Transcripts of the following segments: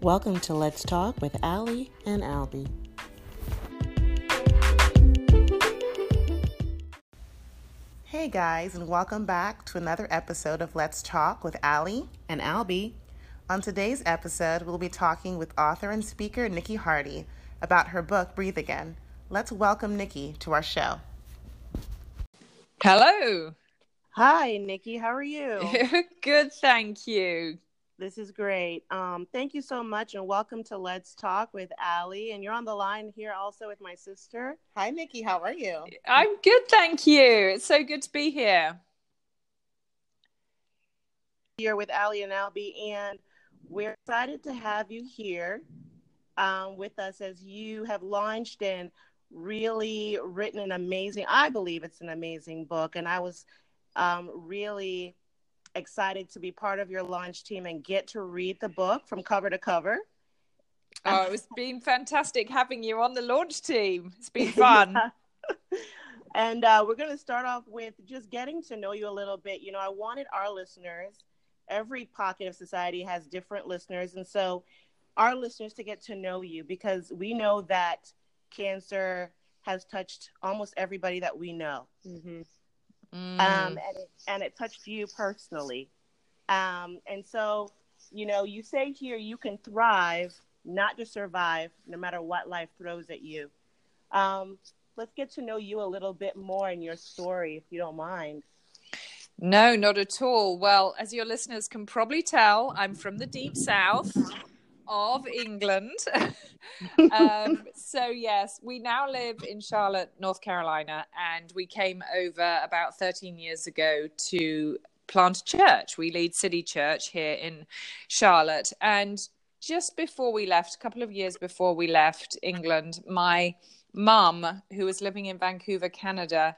Welcome to Let's Talk with Ali and Albie. Hey guys, and welcome back to another episode of Let's Talk with Ali and Albie. On today's episode, we'll be talking with author and speaker Nikki Hardy about her book Breathe Again. Let's welcome Nikki to our show. Hello. Hi, Nikki. How are you? Good, thank you. This is great. Um, thank you so much, and welcome to Let's Talk with Ali. And you're on the line here also with my sister. Hi, Nikki. How are you? I'm good, thank you. It's so good to be here. Here with Ali and Albie, and we're excited to have you here um, with us as you have launched and really written an amazing. I believe it's an amazing book, and I was um, really excited to be part of your launch team and get to read the book from cover to cover. Oh, it's been fantastic having you on the launch team. It's been fun. And uh, we're going to start off with just getting to know you a little bit. You know, I wanted our listeners, every pocket of society has different listeners. And so, our listeners to get to know you because we know that cancer has touched almost everybody that we know. Mm-hmm. Mm. Um, and, it, and it touched you personally. Um, and so, you know, you say here you can thrive, not just survive, no matter what life throws at you. Um, let's get to know you a little bit more in your story, if you don't mind. No, not at all. Well, as your listeners can probably tell, I'm from the deep south of England. um, so, yes, we now live in Charlotte, North Carolina, and we came over about 13 years ago to plant a church. We lead City Church here in Charlotte. And just before we left, a couple of years before we left England, my mum, who was living in Vancouver, Canada,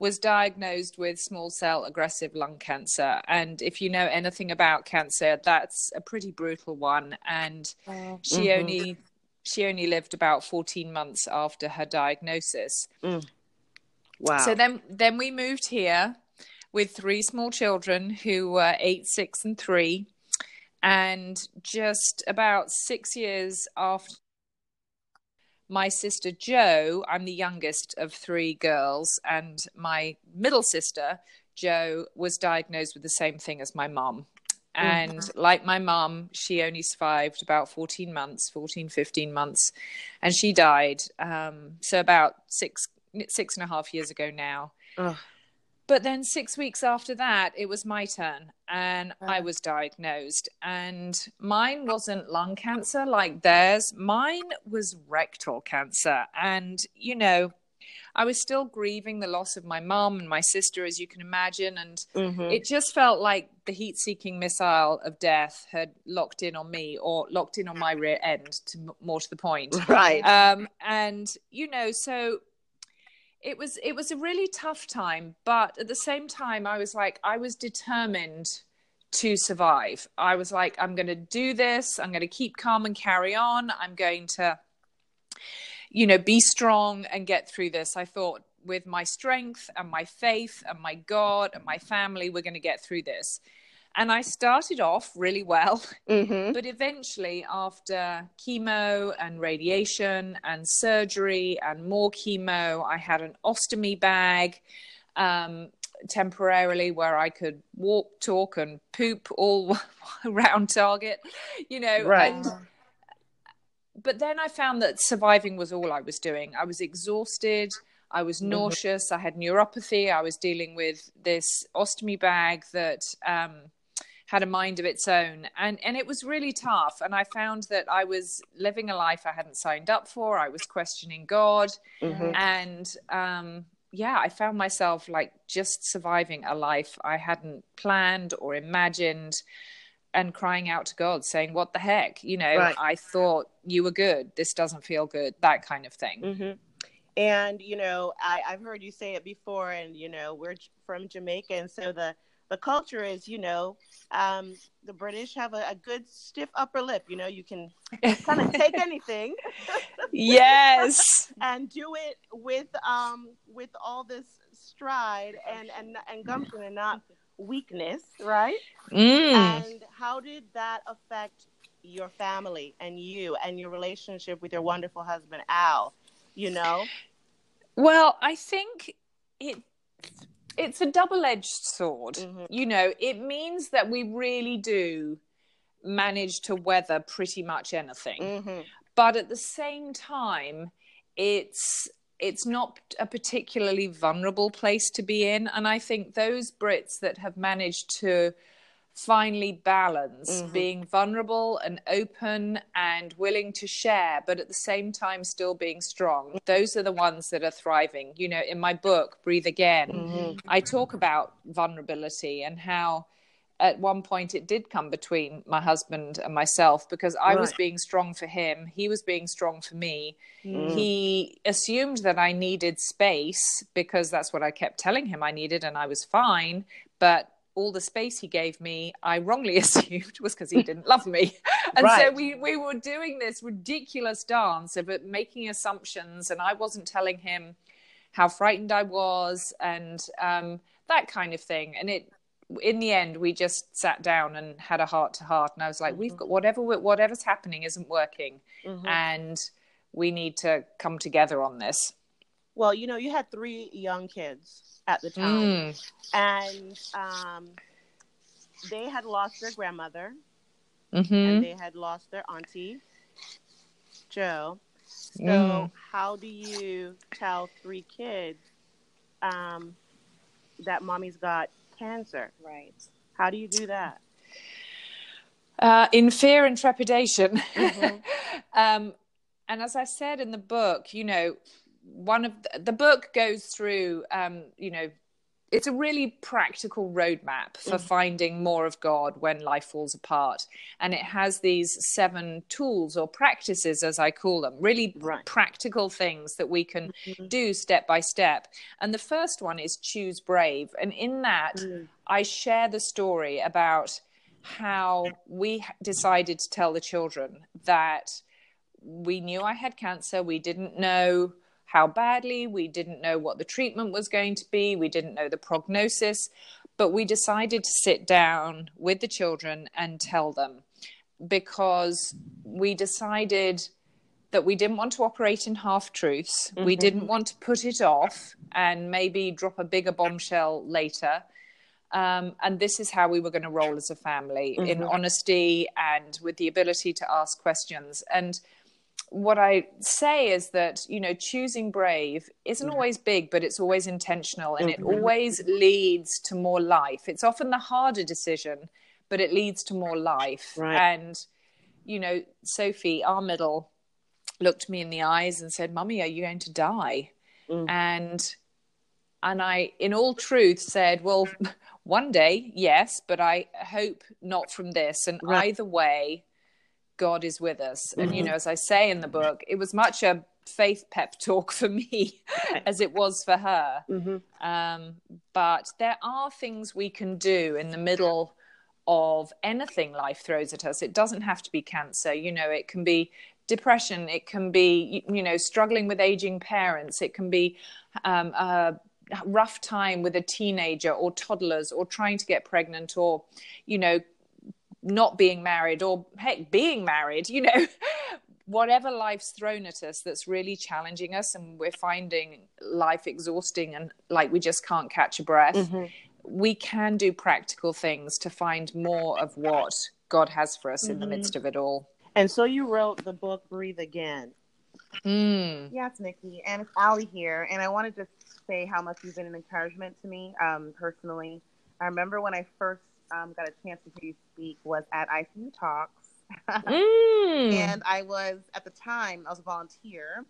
was diagnosed with small cell aggressive lung cancer. And if you know anything about cancer, that's a pretty brutal one. And oh. she mm-hmm. only she only lived about 14 months after her diagnosis. Mm. Wow. So then then we moved here with three small children who were eight, six, and three. And just about six years after my sister Jo, I'm the youngest of three girls, and my middle sister, Jo, was diagnosed with the same thing as my mom. And mm-hmm. like my mom, she only survived about 14 months, 14, 15 months, and she died. Um, so about six, six and a half years ago now. Ugh. But then six weeks after that, it was my turn and I was diagnosed. And mine wasn't lung cancer like theirs, mine was rectal cancer. And, you know, I was still grieving the loss of my mom and my sister, as you can imagine. And mm-hmm. it just felt like the heat seeking missile of death had locked in on me or locked in on my rear end, to more to the point. Right. Um, and, you know, so it was it was a really tough time but at the same time i was like i was determined to survive. I was like i'm going to do this. I'm going to keep calm and carry on. I'm going to you know be strong and get through this. I thought with my strength and my faith and my god and my family we're going to get through this and I started off really well. Mm-hmm. But eventually, after chemo and radiation and surgery and more chemo, I had an ostomy bag um, temporarily where I could walk, talk, and poop all around Target, you know. Right. And, but then I found that surviving was all I was doing. I was exhausted. I was mm-hmm. nauseous. I had neuropathy. I was dealing with this ostomy bag that um, had a mind of its own. And and it was really tough. And i found that i was living a life i hadn't signed up for. I was questioning god. Mm-hmm. and um, yeah i found myself like just surviving a life i hadn't planned or imagined and crying out to god saying what the heck? You know right. i thought you were good. This doesn't feel good. That kind of thing. Mm-hmm. and you know I, i've heard you say it before and you know we're from jamaica and so the the culture is, you know, um, the British have a, a, good stiff upper lip. You know, you can kind of take anything. yes. and do it with um with all this stride and and and gumption and not weakness, right? Mm. And how did that affect your family and you and your relationship with your wonderful husband Al? You know. Well, I think it it's a double-edged sword. Mhm. You know, it means that we really do manage to weather pretty much anything. Mm-hmm. but at the same time it's it's not a particularly vulnerable place to be in and i think those brits that have managed to finally balance Mhm. being vulnerable and open and willing to share but at the same time still being strong those are the ones that are thriving you know in my book breathe again Mhm. I talk about vulnerability and how at one point it did come between my husband and myself because I was being strong for him, he was being strong for me. Mm. He assumed that I needed space because that's what I kept telling him I needed and I was fine, but all the space he gave me, I wrongly assumed was because he didn't love me. And so we, we were doing this ridiculous dance of making assumptions, and I wasn't telling him how frightened I was and um, that kind of thing. And it, in the end, we just sat down and had a heart to heart. And I was like, we've got whatever whatever's happening isn't working, Mhm. and we need to come together on this. Well, you know, you had three young kids at the time, Mm. and um, they had lost their grandmother, hmm and they had lost their auntie, Jo. So, Mm. how do you tell three kids um, that mommy's got cancer? Right. How do you do that? uh, in fear and trepidation. Mhm. um, and as I said in the book, you know, one of the, the book goes through, um, you know, it's a really practical roadmap for Mhm. finding more of God when life falls apart. And it has these seven tools or practices, as I call them, really Right. practical things that we can Mhm. do step by step. And the first one is choose brave. And in that, Mm. I share the story about how we decided to tell the children that we knew I had cancer. We didn't know how badly, we didn't know what the treatment was going to be, we didn't know the prognosis, but we decided to sit down with the children and tell them because we decided that we didn't want to operate in half truths. We Mhm. didn't want to put it off and maybe drop a bigger bombshell later. Um, and this is how we were going to roll as a family in Mhm. honesty and with the ability to ask questions. And what I say is that, you know, choosing brave isn't always big, but it's always intentional and it always leads to more life. It's often the harder decision, but it leads to more life. Right. And, you know, Sophie, our middle, looked me in the eyes and said, Mummy, are you going to die? Mm. And and I, in all truth, said, Well, one day, yes, but I hope not from this. And Right. either way, God is with us. And, you Mhm. know, as I say in the book, it was much a faith pep talk for me as it was for her. Mhm. Um, but there are things we can do in the middle of anything life throws at us. It doesn't have to be cancer. You know, it can be depression. It can be, you know, struggling with aging parents. It can be um, a rough time with a teenager or toddlers or trying to get pregnant or, you know, not being married or heck, being married, you know. Whatever life's thrown at us that's really challenging us, and we're finding life exhausting and like we just can't catch a breath, Mhm. we can do practical things to find more of what God has for us in the Mhm. midst of it all. And so you wrote the book Breathe Again. Mm. Yes, Nikki, and it's Allie here, and I wanted to say how much you've been an encouragement to me um, personally. I remember when I first um, got a chance to hear you speak was at ICU Talks, Mm. and I was at the time I was a volunteer,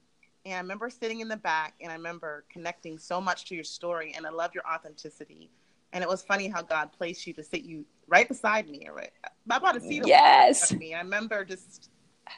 and I remember sitting in the back, and I remember connecting so much to your story, and I love your authenticity. And it was funny how God placed you to sit you right beside me, right, about a seat away Yes. from me. I remember just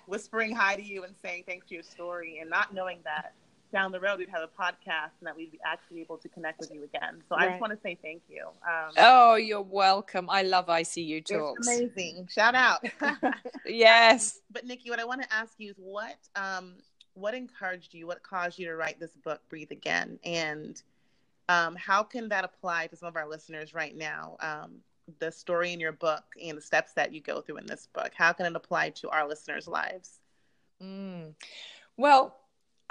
whispering hi to you and saying thanks for your story, and not knowing that down the road we'd have a podcast and that we'd be actually able to connect with you again. So I just want to say thank you. Um, Oh, you're welcome. I love ICU it's talks. amazing. Shout out. Yes. but Nikki, what I want to ask you is what um, what encouraged you? What caused you to write this book, Breathe Again? And um, how can that apply to some of our listeners right now? Um, the story in your book and the steps that you go through in this book? How can it apply to our listeners' lives? Mm. Well,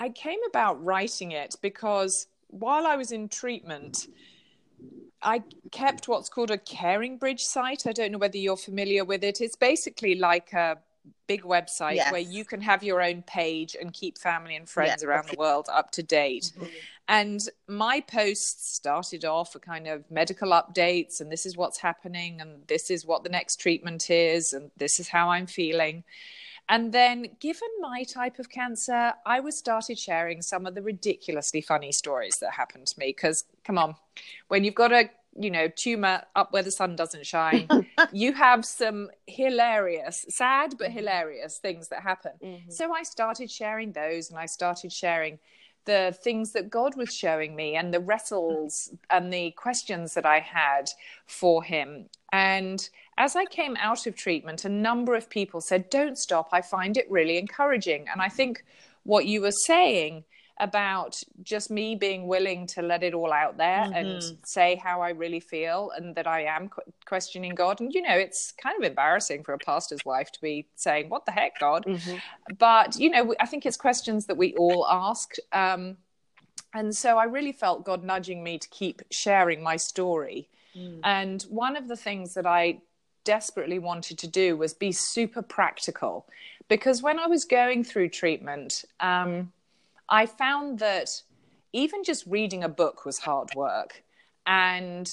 I came about writing it because while I was in treatment, I kept what's called a Caring Bridge site. I don't know whether you're familiar with it. It's basically like a big website yes. where you can have your own page and keep family and friends yes. around the world up to date. Mm-hmm. And my posts started off a kind of medical updates, and this is what's happening, and this is what the next treatment is, and this is how I'm feeling. And then, given my type of cancer, I was started sharing some of the ridiculously funny stories that happened to me. Because, come on, when you've got a you know tumor up where the sun doesn't shine, you have some hilarious, sad but hilarious things that happen. Mm-hmm. So I started sharing those, and I started sharing the things that God was showing me and the wrestles and the questions that I had for Him. And as I came out of treatment, a number of people said, Don't stop. I find it really encouraging. And I think what you were saying about just me being willing to let it all out there mm-hmm. and say how I really feel and that I am questioning God. And, you know, it's kind of embarrassing for a pastor's wife to be saying, What the heck, God? Mm-hmm. But, you know, I think it's questions that we all ask. Um, and so I really felt God nudging me to keep sharing my story. Mm. And one of the things that I desperately wanted to do was be super practical because when I was going through treatment, um, I found that even just reading a book was hard work. And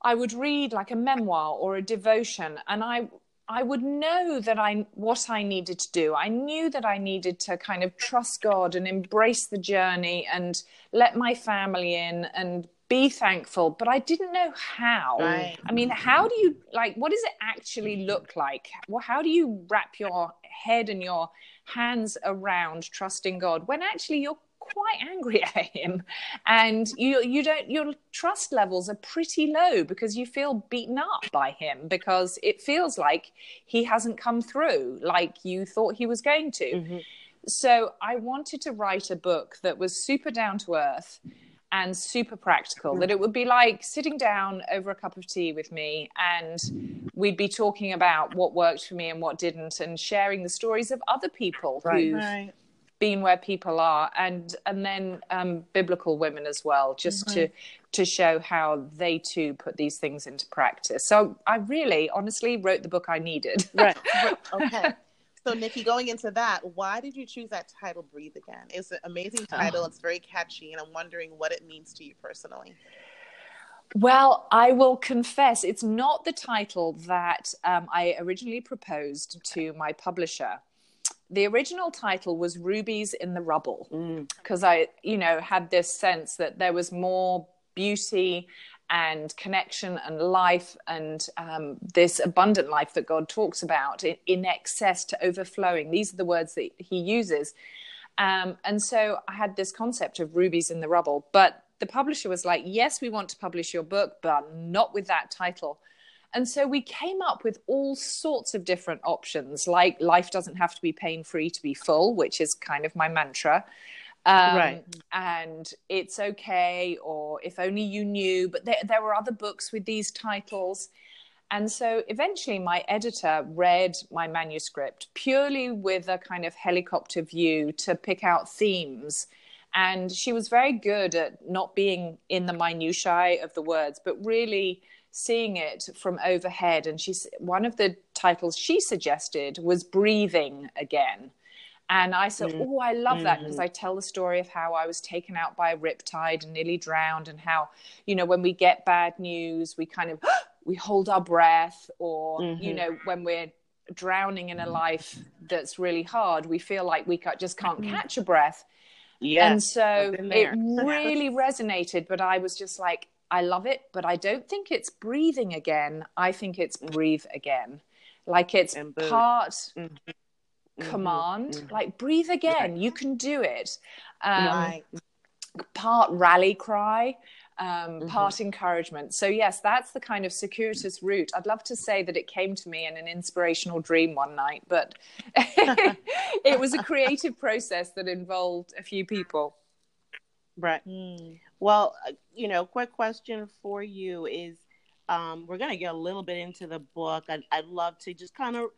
I would read like a memoir or a devotion, and I I would know that I what I needed to do. I knew that I needed to kind of trust God and embrace the journey and let my family in and be thankful, but I didn't know how. Right. I mean, how do you like what does it actually look like? Well, how do you wrap your head and your hands around trusting God when actually you're quite angry at him and you you don't your trust levels are pretty low because you feel beaten up by him because it feels like he hasn't come through like you thought he was going to mm-hmm. so i wanted to write a book that was super down to earth and super practical that it would be like sitting down over a cup of tea with me and we'd be talking about what worked for me and what didn't and sharing the stories of other people right. who've right. been where people are and and then um, biblical women as well just mm-hmm. to to show how they too put these things into practice so i really honestly wrote the book i needed right okay so, Nikki, going into that, why did you choose that title, Breathe Again? It's an amazing title. Oh. It's very catchy, and I'm wondering what it means to you personally. Well, I will confess, it's not the title that um, I originally proposed to my publisher. The original title was Rubies in the Rubble, because mm. I, you know, had this sense that there was more beauty and connection and life and um, this abundant life that God talks about in, in, excess to overflowing. These are the words that he uses. Um, and so I had this concept of rubies in the rubble. But the publisher was like, Yes, we want to publish your book, but not with that title. And so we came up with all sorts of different options, like life doesn't have to be pain free to be full, which is kind of my mantra. Um, right. And it's okay, or if only you knew. But there, there were other books with these titles. And so eventually, my editor read my manuscript purely with a kind of helicopter view to pick out themes. And she was very good at not being in the minutiae of the words, but really seeing it from overhead. And she's one of the titles she suggested was Breathing Again. And I said, mm. Oh, I love that because mm. I tell the story of how I was taken out by a riptide and nearly drowned, and how, you know, when we get bad news, we kind of we hold our breath, or mm-hmm. you know, when we're drowning in a life that's really hard, we feel like we just can't mm-hmm. catch a breath. Yeah, and so it really resonated. But I was just like, I love it, but I don't think it's breathing again. I think it's breathe again. Like it's part mm-hmm. Command mm-hmm. like breathe again you can do it um, right. part rally cry um, mm-hmm. part encouragement. So, yes, that's the kind of circuitous route. I'd love to say that it came to me in an inspirational dream one night, but it was a creative process that involved a few people. Right. Mm. Well, uh, you know, quick question for you is Um, we're gonna get a little bit into the book. I'd, I'd love to just kind of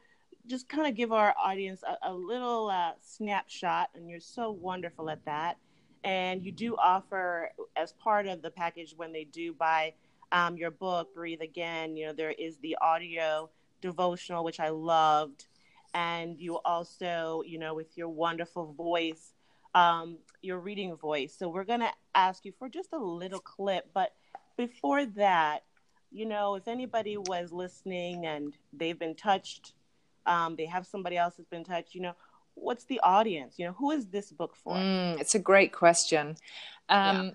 just kind of give our audience a, a little uh, snapshot, and you're so wonderful at that. And you do offer, as part of the package, when they do buy um, your book, Breathe Again, you know, there is the audio devotional, which I loved. And you also, you know, with your wonderful voice, um, your reading voice. So we're going to ask you for just a little clip. But before that, you know, if anybody was listening and they've been touched, um, they have somebody else that's been touched, you know, what's the audience? You know, who is this book for? Mm, it's a great question. Um, yeah.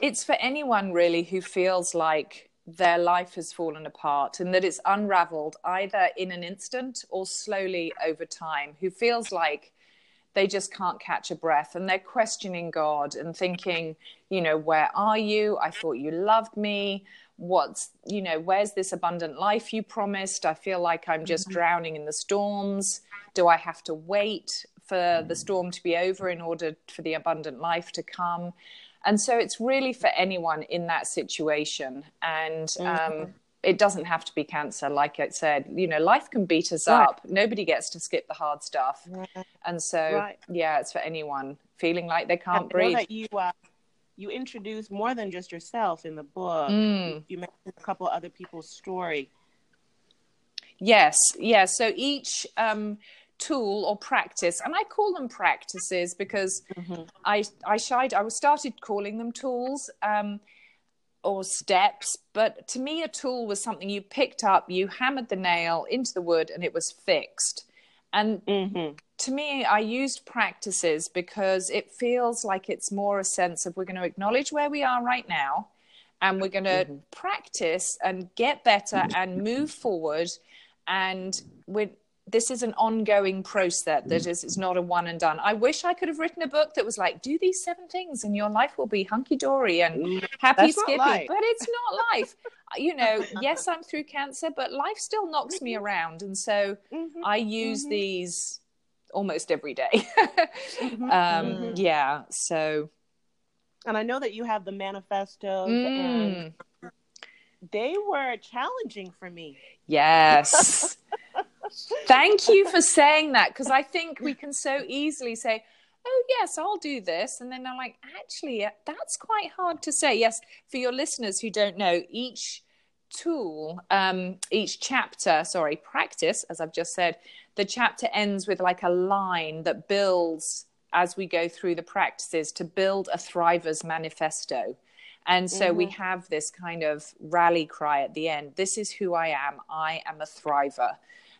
It's for anyone really who feels like their life has fallen apart and that it's unraveled either in an instant or slowly over time, who feels like they just can't catch a breath and they're questioning God and thinking, you know, where are you? I thought you loved me. What's, you know, where's this abundant life you promised? I feel like I'm just mm-hmm. drowning in the storms. Do I have to wait for the storm to be over in order for the abundant life to come? And so it's really for anyone in that situation. And, mm-hmm. um, it doesn't have to be cancer like i said you know life can beat us right. up nobody gets to skip the hard stuff and so right. yeah it's for anyone feeling like they can't breathe you uh, you introduce more than just yourself in the book mm. you mentioned a couple other people's story yes yes so each um, tool or practice and i call them practices because mm-hmm. i i shied i started calling them tools um, or steps, but to me, a tool was something you picked up, you hammered the nail into the wood, and it was fixed. And mm-hmm. To me, I used practices because it feels like it's more a sense of we're going to acknowledge where we are right now, and we're going to mm-hmm. practice and get better and move forward. And we're this is an ongoing process that is it's not a one and done. I wish I could have written a book that was like, do these seven things and your life will be hunky dory and happy That's skippy. But it's not life. you know, yes, I'm through cancer, but life still knocks me around. And so mm-hmm. I use mm-hmm. these almost every day. mm-hmm. um, mm-hmm. yeah. So and I know that you have the manifestos mm. and they were challenging for me. Yes. Thank you for saying that because I think we can so easily say, oh, yes, I'll do this. And then I'm like, actually, that's quite hard to say. Yes, for your listeners who don't know, each tool, um, each chapter, sorry, practice, as I've just said, the chapter ends with like a line that builds as we go through the practices to build a thriver's manifesto. And so mm-hmm. we have this kind of rally cry at the end. This is who I am. I am a thriver.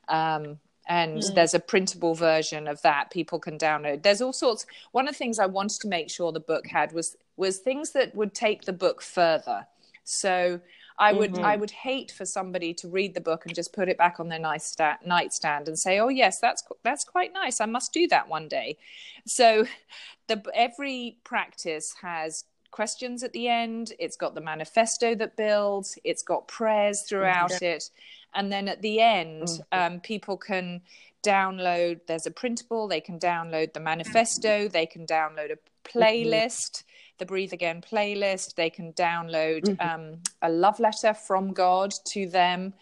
Um, and mm. there's a printable version of that people can download there's all sorts one of the things i wanted to make sure the book had was was things that would take the book further so i would mm-hmm. i would hate for somebody to read the book and just put it back on their nice sta- nightstand and say oh yes that's that's quite nice i must do that one day so the every practice has questions at the end it's got the manifesto that builds it's got prayers throughout mm-hmm. it and then at the end mm-hmm. um, people can download there's a printable they can download the manifesto they can download a playlist the breathe again playlist they can download mm-hmm. um, a love letter from god to them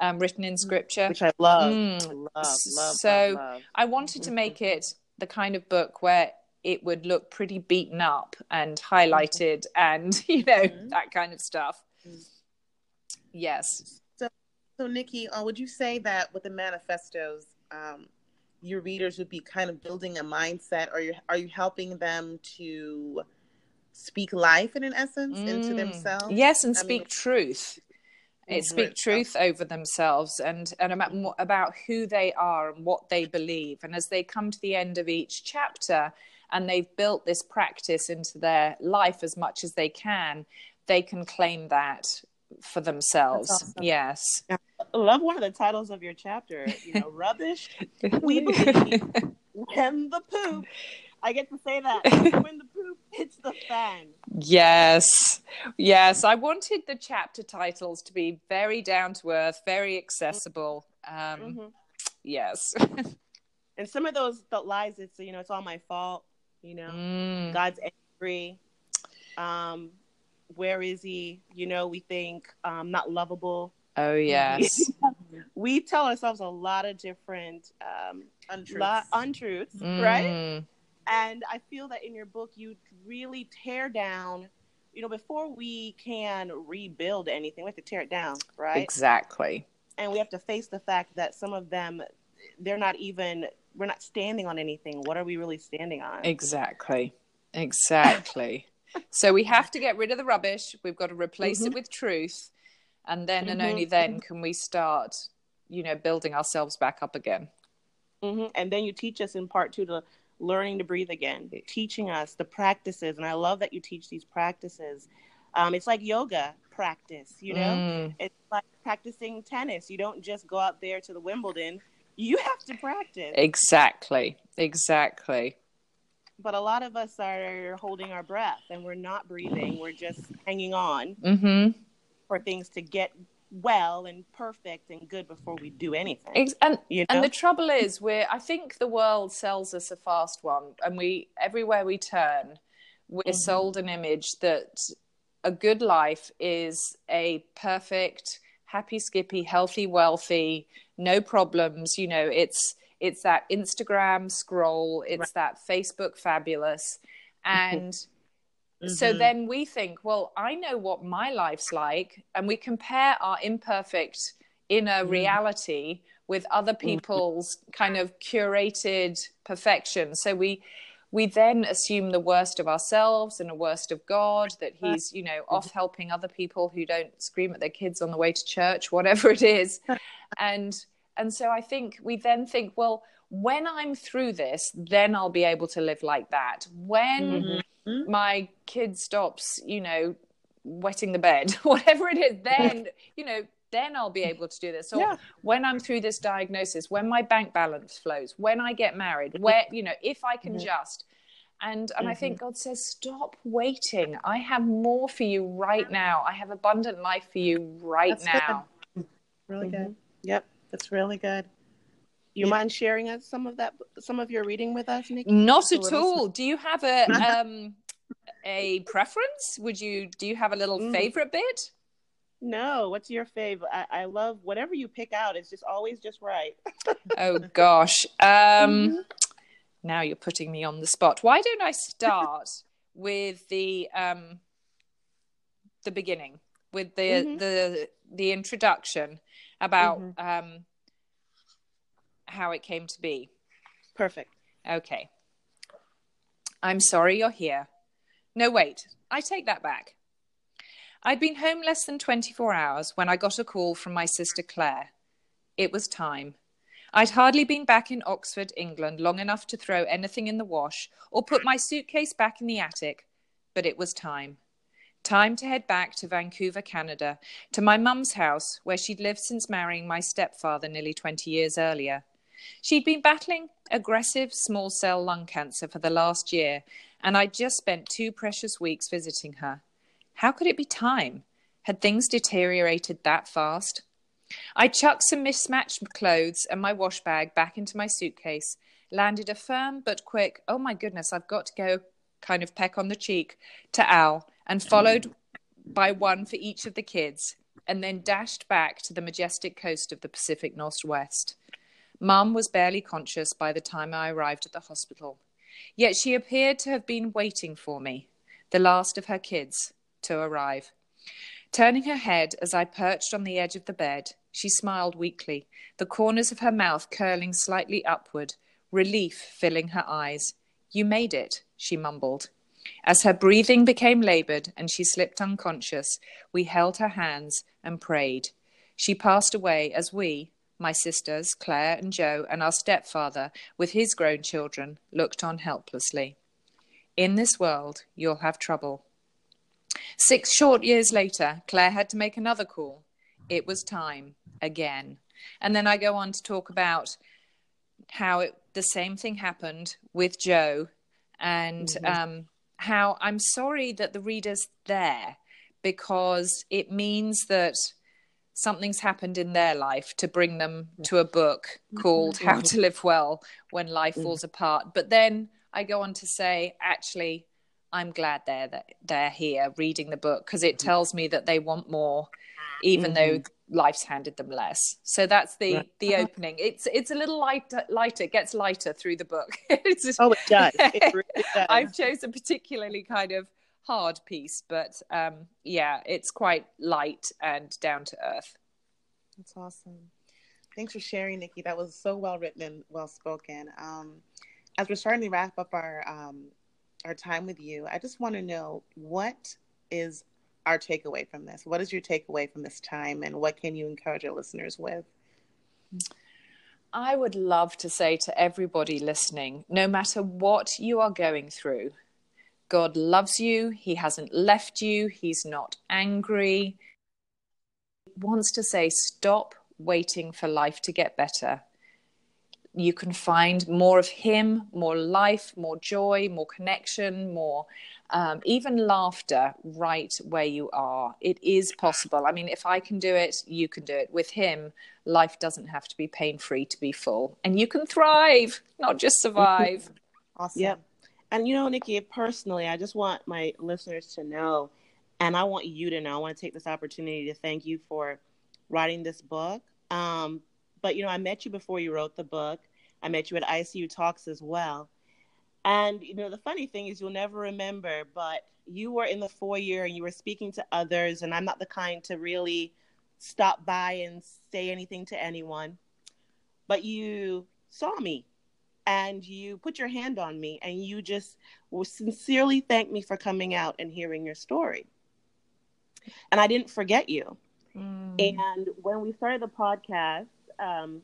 um, written in scripture which i love, mm. love, love so love, i wanted to make it the kind of book where it would look pretty beaten up and highlighted and you know mm-hmm. that kind of stuff mm. yes so, Nikki, uh, would you say that with the manifestos, um, your readers would be kind of building a mindset, or you, are you helping them to speak life in an essence mm. into themselves? Yes, and I speak mean, truth. It speak truth over themselves and and about about who they are and what they believe. And as they come to the end of each chapter, and they've built this practice into their life as much as they can, they can claim that for themselves. Awesome. Yes. Yeah. I love one of the titles of your chapter. You know, rubbish. we believe when the poop. I get to say that when the poop hits the fan. Yes, yes. I wanted the chapter titles to be very down to earth, very accessible. Um, mm-hmm. Yes. and some of those the lies, it's you know, it's all my fault. You know, mm. God's angry. Um, where is he? You know, we think um, not lovable. Oh yes. we tell ourselves a lot of different um, Untruths. lot, untruths, right? Mm, And I feel that in your book, you really tear down. You know, before we can rebuild anything, we have to tear it down, right? Exactly. and we have to face the fact that some of them they're not even we're not standing on anything what are we really standing on Exactly. Exactly. so we have to get rid of the rubbish. We've got to replace it Mhm. with truth. And then and Mhm. only then can we start, you know, building ourselves back up again. hmm and then you teach us in part two to learning to breathe again teaching us the practices and i love that you teach these practices um, it's like yoga practice you know Mm, it's like practicing tennis you don't just go out there to the wimbledon you have to practice exactly. Exactly. but a lot of us are holding our breath and we're not breathing we're just hanging on Mm-hmm. for things to get well and perfect and good before we do anything. Ex- and you know? and the trouble is, we're I think the world sells us a fast one, and we everywhere we turn, we're Mhm. sold an image that a good life is a perfect, happy, skippy, healthy, wealthy, no problems. You know, it's it's that Instagram scroll, it's that Facebook fabulous, and so Mhm. then we think, well, I know what my life's like, and we compare our imperfect inner Mhm. reality with other people's kind of curated perfection. So we we then assume the worst of ourselves and the worst of God, that he's, you know, off helping other people who don't scream at their kids on the way to church, whatever it is. and and so I think we then think, well, when I'm through this, then I'll be able to live like that. When Mhm. my kid stops, you know, wetting the bed, whatever it is, then, you know, then I'll be able to do this. Or Yeah. when I'm through this diagnosis, when my bank balance flows, when I get married, where, you know, if I can Mhm. just. And and I Mhm. think God says, stop waiting. I have more for you right now. I have abundant life for you right That's good. now. Really Mhm. good. Yep, that's really good. You Yeah. mind sharing us some of that, some of your reading with us, Nikki? Not at all. Do you have a um a preference? Would you do you have a little Mm. favorite bit? No, what's your favorite? I, I love whatever you pick out. It's just always just right. Oh gosh. Um Mhm. now you're putting me on the spot. Why don't I start with the um the beginning with the Mhm. the the introduction about Mhm. um how it came to be. Perfect. Okay. I'm sorry you're here. No, wait. I take that back. I'd been home less than 24 hours when I got a call from my sister Claire. It was time. I'd hardly been back in Oxford, England, long enough to throw anything in the wash or put my suitcase back in the attic, but it was time. Time to head back to Vancouver, Canada, to my mum's house, where she'd lived since marrying my stepfather nearly 20 years earlier. She'd been battling aggressive small cell lung cancer for the last year, and I'd just spent two precious weeks visiting her. How could it be time? Had things deteriorated that fast? I chucked some mismatched clothes and my wash bag back into my suitcase, landed a firm but quick, oh my goodness, I've got to go kind of peck on the cheek to Al, and followed by one for each of the kids, and then dashed back to the majestic coast of the Pacific Northwest. Mum was barely conscious by the time I arrived at the hospital, yet she appeared to have been waiting for me, the last of her kids, to arrive. Turning her head as I perched on the edge of the bed, she smiled weakly, the corners of her mouth curling slightly upward, relief filling her eyes. You made it, she mumbled. As her breathing became labored and she slipped unconscious, we held her hands and prayed. She passed away as we, my sisters, Claire and Jo, and our stepfather, with his grown children, looked on helplessly. In this world, you'll have trouble. Six short years later, Claire had to make another call. It was time again. And then I go on to talk about how it, the same thing happened with Jo and Mhm. um, how I'm sorry that the reader's there because it means that something's happened in their life to bring them to a book called How to Live Well When Life Mhm. Falls Apart. But then I go on to say, actually, I'm glad they're that they're here reading the book because it tells me that they want more, even Mm-hmm. though life's handed them less. So that's the Right. the opening. It's it's a little lighter, lighter, it gets lighter through the book. It's- Oh, it does. It really does. I've chosen a particularly kind of hard piece, but um, yeah, it's quite light and down to earth. That's awesome. Thanks for sharing, Nikki. That was so well written and well spoken. Um, as we're starting to wrap up our um, our time with you, I just want to know what is our takeaway from this. What is your takeaway from this time, and what can you encourage our listeners with? I would love to say to everybody listening no matter what you are going through, God loves you. He hasn't left you. He's not angry. He wants to say, stop waiting for life to get better. You can find more of Him, more life, more joy, more connection, more um, even laughter right where you are. It is possible. I mean, if I can do it, you can do it. With Him, life doesn't have to be pain free to be full. And you can thrive, not just survive. Awesome. Yep. And you know, Nikki, personally, I just want my listeners to know, and I want you to know, I want to take this opportunity to thank you for writing this book. Um, but, you know, I met you before you wrote the book. I met you at ICU Talks as well. And, you know, the funny thing is you'll never remember, but you were in the foyer and you were speaking to others, and I'm not the kind to really stop by and say anything to anyone. But you saw me and you put your hand on me and you just sincerely thanked me for coming out and hearing your story. And I didn't forget you. Mm. And when we started the podcast, um,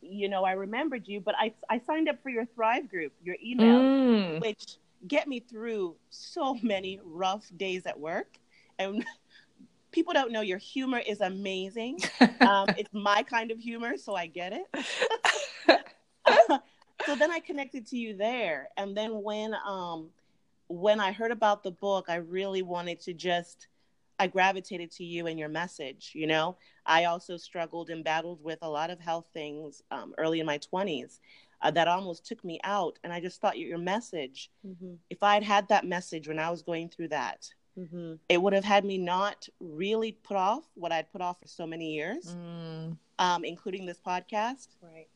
you know, I remembered you, but I, I signed up for your Thrive group, your email, Mm. which get me through so many rough days at work. And people don't know your humor is amazing. Um, it's my kind of humor, so I get it. so then I connected to you there, and then when um when I heard about the book, I really wanted to just I gravitated to you and your message. You know, I also struggled and battled with a lot of health things um, early in my twenties uh, that almost took me out, and I just thought your, your message. Mm-hmm. If I had had that message when I was going through that, Mm-hmm. it would have had me not really put off what I'd put off for so many years, Mm. um, including this podcast. Right.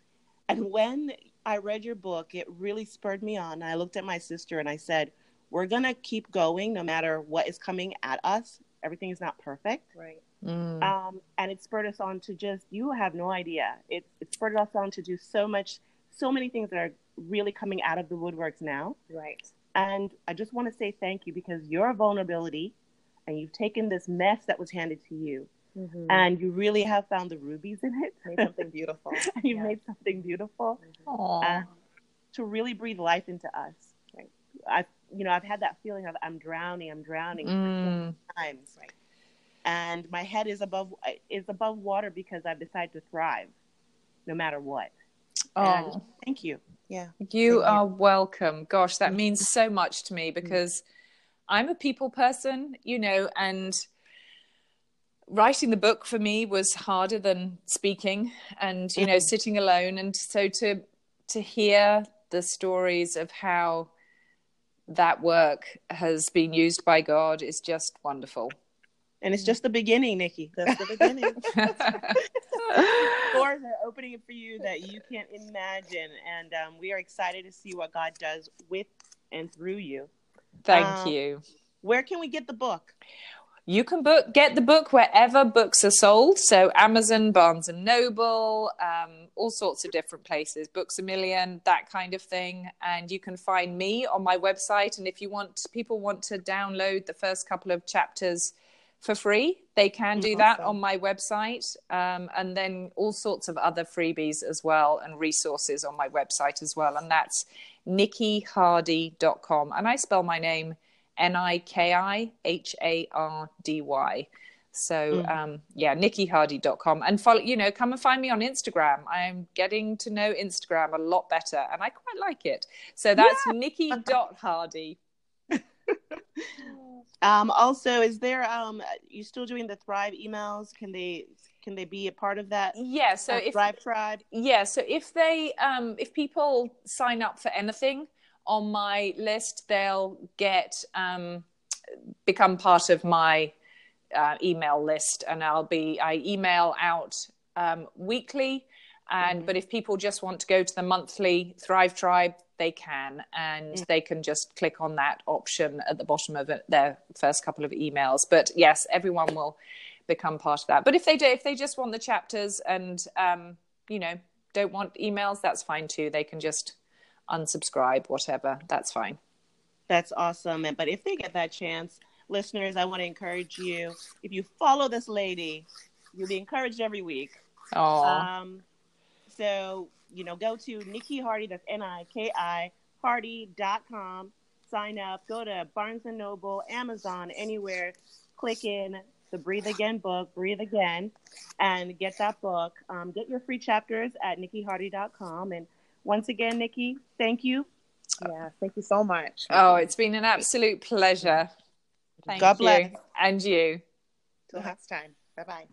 And when I read your book, it really spurred me on. I looked at my sister and I said, We're going to keep going no matter what is coming at us. Everything is not perfect. Right. Mm. Um, and it spurred us on to just, you have no idea. It, it spurred us on to do so much, so many things that are really coming out of the woodworks now. Right. And I just want to say thank you because your vulnerability and you've taken this mess that was handed to you Mm-hmm. and you really have found the rubies in it. made something beautiful. and you've Yeah. made something beautiful. Aw. uh, to really breathe life into us. Right. I've you know I've had that feeling of I'm drowning, I'm drowning Mm. times, Right. and my head is above is above water because I've decided to thrive, no matter what. And just- Oh. thank you. Yeah. You Thank you. are welcome. Gosh, that means so much to me because I'm a people person, you know, and writing the book for me was harder than speaking and you know Mhm. sitting alone and so to to hear the stories of how that work has been used by God is just wonderful. And it's just the beginning, Nikki. That's the beginning. Doors are opening for you that you can't imagine, and um, we are excited to see what God does with and through you. Thank Um, you. Where can we get the book? You can book get the book wherever books are sold. So Amazon, Barnes and Noble, um, all sorts of different places, Books a Million, that kind of thing. And you can find me on my website. And if you want, people want to download the first couple of chapters for free, they can do that Awesome. on my website. Um, and then all sorts of other freebies as well and resources on my website as well. And that's nikkihardy.com. And I spell my name N I K I H A R D Y. So Mhm. um, yeah, nikkihardy.com and follow, you know, come and find me on Instagram. I'm getting to know Instagram a lot better and I quite like it. So that's nikki.hardy. Um, also, is there um, you still doing the Thrive emails? Can they can they be a part of that Yeah, so if Thrive Tribe? yeah, so if they um if people sign up for anything on my list, they'll get um, become part of my uh, email list, and I'll be I email out um, weekly. And mm-hmm. but if people just want to go to the monthly Thrive Tribe, they can, and mm-hmm. they can just click on that option at the bottom of it, their first couple of emails. But yes, everyone will become part of that. But if they do, if they just want the chapters and um, you know don't want emails, that's fine too. They can just unsubscribe, whatever. That's fine. That's awesome. But if they get that chance, listeners, I want to encourage you. If you follow this lady, you'll be encouraged every week. Oh. Um, so, you know, go to Niki Hardy, that's N I K I, hardy.com. Sign up, go to Barnes and Noble, Amazon, anywhere. Click in the Breathe Again book, Breathe Again, and get that book. Um, get your free chapters at nikihardy.com. And once again, Niki, thank you. Yeah, thank you so much. Oh, it's been an absolute pleasure. Thank God bless. And you. Till next time. Bye bye.